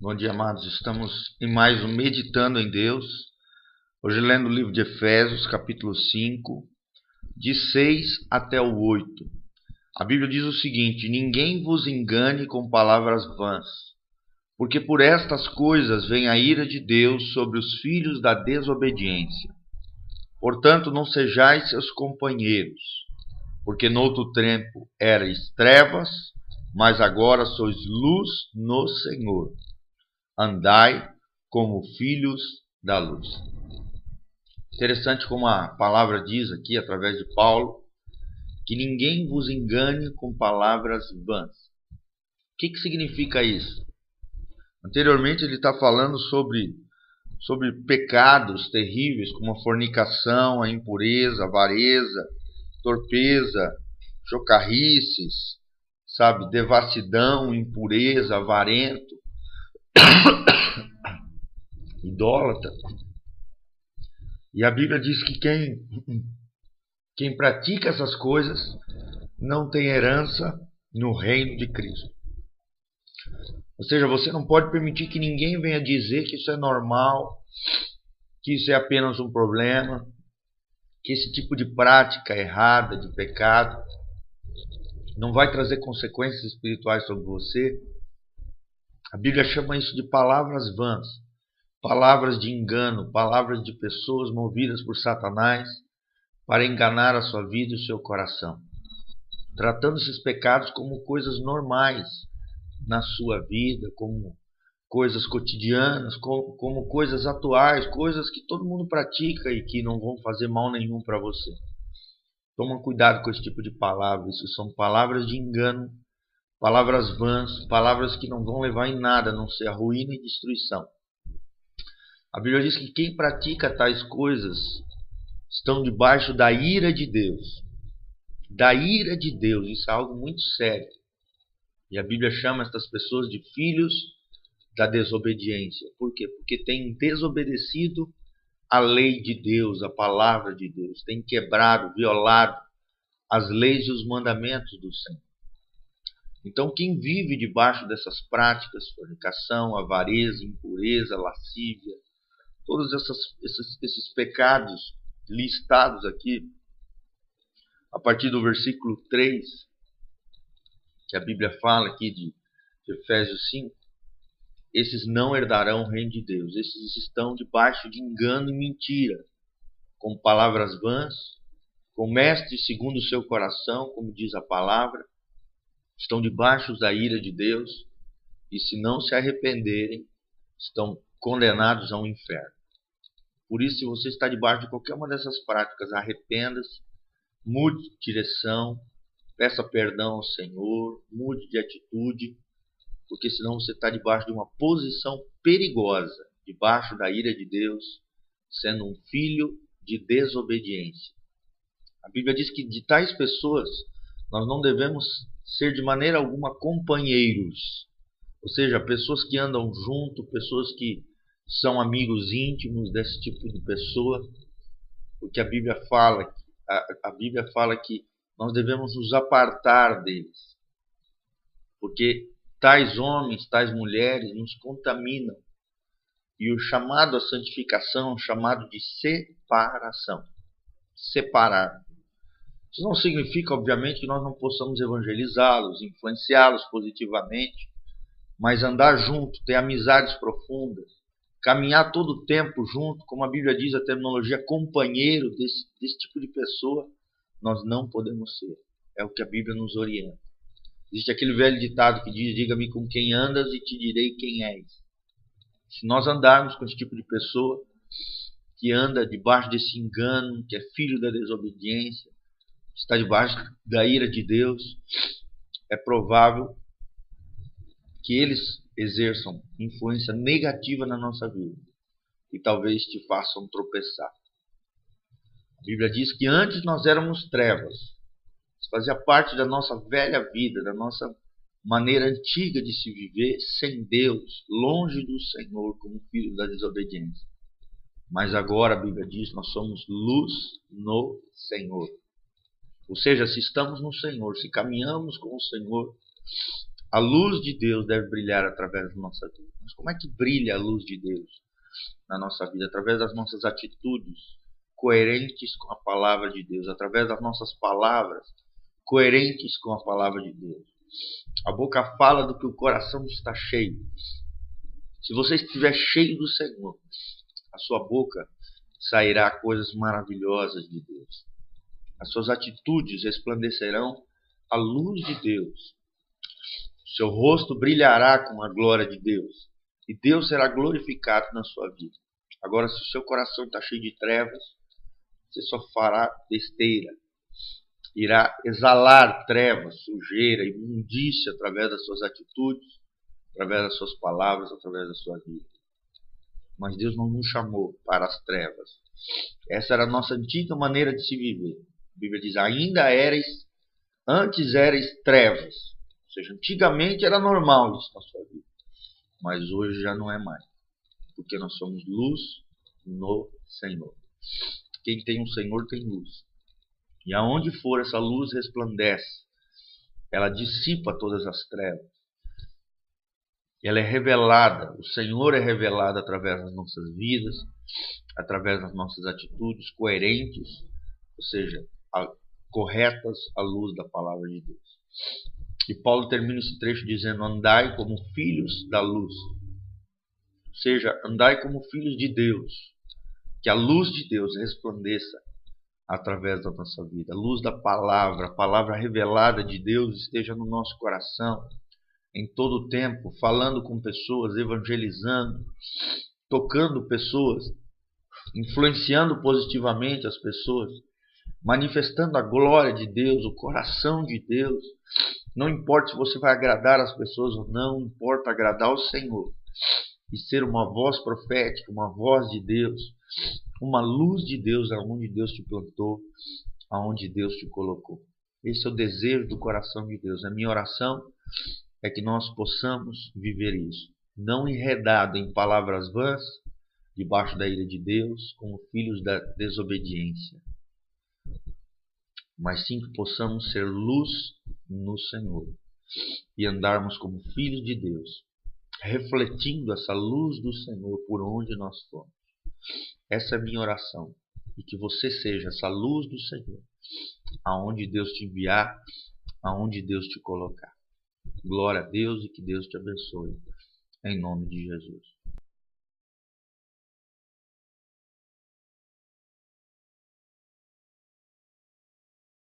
Bom dia, amados. Estamos em mais um Meditando em Deus. Hoje lendo o livro de Efésios, capítulo 5, de 6 até o 8. A Bíblia diz o seguinte: Ninguém vos engane com palavras vãs, porque por estas coisas vem a ira de Deus sobre os filhos da desobediência. Portanto, não sejais seus companheiros, porque noutro tempo erais trevas, mas agora sois luz no Senhor andai como filhos da luz. Interessante como a palavra diz aqui, através de Paulo, que ninguém vos engane com palavras vãs. O que, que significa isso? Anteriormente ele está falando sobre, sobre pecados terríveis, como a fornicação, a impureza, a avareza, torpeza, chocarrices, sabe, devassidão, impureza, avarento. idólatra. E a Bíblia diz que quem, quem pratica essas coisas não tem herança no reino de Cristo. Ou seja, você não pode permitir que ninguém venha dizer que isso é normal, que isso é apenas um problema, que esse tipo de prática errada, de pecado, não vai trazer consequências espirituais sobre você. A Bíblia chama isso de palavras vãs, palavras de engano, palavras de pessoas movidas por Satanás para enganar a sua vida e o seu coração, tratando esses pecados como coisas normais na sua vida, como coisas cotidianas, como, como coisas atuais, coisas que todo mundo pratica e que não vão fazer mal nenhum para você. Toma cuidado com esse tipo de palavras, isso são palavras de engano palavras vãs, palavras que não vão levar em nada, a não ser a ruína e destruição. A Bíblia diz que quem pratica tais coisas estão debaixo da ira de Deus. Da ira de Deus, isso é algo muito sério. E a Bíblia chama estas pessoas de filhos da desobediência. Por quê? Porque têm desobedecido a lei de Deus, a palavra de Deus, têm quebrado, violado as leis e os mandamentos do Senhor. Então, quem vive debaixo dessas práticas, fornicação, avareza, impureza, lascívia, todos essas, esses, esses pecados listados aqui, a partir do versículo 3, que a Bíblia fala aqui de, de Efésios 5, esses não herdarão o reino de Deus. Esses estão debaixo de engano e mentira, com palavras vãs, com mestres segundo o seu coração, como diz a palavra, estão debaixo da ira de Deus e, se não se arrependerem, estão condenados ao inferno. Por isso, se você está debaixo de qualquer uma dessas práticas, arrependa-se, mude de direção, peça perdão ao Senhor, mude de atitude, porque senão você está debaixo de uma posição perigosa, debaixo da ira de Deus, sendo um filho de desobediência. A Bíblia diz que de tais pessoas nós não devemos ser de maneira alguma companheiros, ou seja, pessoas que andam junto, pessoas que são amigos íntimos desse tipo de pessoa, porque a Bíblia fala, a, a Bíblia fala que nós devemos nos apartar deles, porque tais homens, tais mulheres nos contaminam. E o chamado à santificação um chamado de separação. Separar. Isso não significa, obviamente, que nós não possamos evangelizá-los, influenciá-los positivamente, mas andar junto, ter amizades profundas, caminhar todo o tempo junto, como a Bíblia diz a terminologia companheiro desse, desse tipo de pessoa, nós não podemos ser. É o que a Bíblia nos orienta. Existe aquele velho ditado que diz: Diga-me com quem andas e te direi quem és. Se nós andarmos com esse tipo de pessoa que anda debaixo desse engano, que é filho da desobediência, está debaixo da ira de Deus, é provável que eles exerçam influência negativa na nossa vida e talvez te façam tropeçar. A Bíblia diz que antes nós éramos trevas, isso fazia parte da nossa velha vida, da nossa maneira antiga de se viver sem Deus, longe do Senhor, como filho da desobediência. Mas agora a Bíblia diz: nós somos luz no Senhor. Ou seja, se estamos no Senhor, se caminhamos com o Senhor, A luz de Deus deve brilhar através da nossa vida. Mas como é que brilha a luz de Deus na nossa vida? Através das nossas atitudes coerentes com a palavra de Deus, através das nossas palavras coerentes com a palavra de Deus. A boca fala do que o coração está cheio. Se você estiver cheio do Senhor, a sua boca sairá coisas maravilhosas de Deus. As suas atitudes resplandecerão a luz de Deus. Seu rosto brilhará com a glória de Deus. E Deus será glorificado na sua vida. Agora, se o seu coração está cheio de trevas, você só fará besteira. Irá exalar trevas, sujeira, imundícia através das suas atitudes, através das suas palavras, através da sua vida. Mas Deus não nos chamou para as trevas. Essa era a nossa antiga maneira de se viver. Bíblia diz: ainda eres, antes eres trevas. Ou seja, antigamente era normal isso na sua vida. Mas hoje já não é mais. Porque nós somos luz no Senhor. Quem tem um Senhor tem luz. E aonde for essa luz resplandece. Ela dissipa todas as trevas. Ela é revelada, o Senhor é revelado através das nossas vidas, através das nossas atitudes coerentes, ou seja, corretas à luz da palavra de Deus. E Paulo termina esse trecho dizendo: Andai como filhos da luz. Ou seja, andai como filhos de Deus. Que a luz de Deus resplandeça através da nossa vida. A luz da palavra, a palavra revelada de Deus esteja no nosso coração em todo o tempo, falando com pessoas, evangelizando, tocando pessoas, influenciando positivamente as pessoas, manifestando a glória de Deus, o coração de Deus. Não importa se você vai agradar as pessoas ou não, importa agradar o Senhor e ser uma voz profética, uma voz de Deus, uma luz de Deus aonde Deus te plantou, aonde Deus te colocou. Esse é o desejo do coração de Deus. A minha oração é que nós possamos viver isso, não enredado em palavras vãs, debaixo da ira de Deus, como filhos da desobediência, mas sim que possamos ser luz no Senhor e andarmos como filhos de Deus, refletindo essa luz do Senhor por onde nós formos. Essa é a minha oração. E que você seja essa luz do Senhor, aonde Deus te enviar, aonde Deus te colocar. Glória a Deus e que Deus te abençoe. Em nome de Jesus.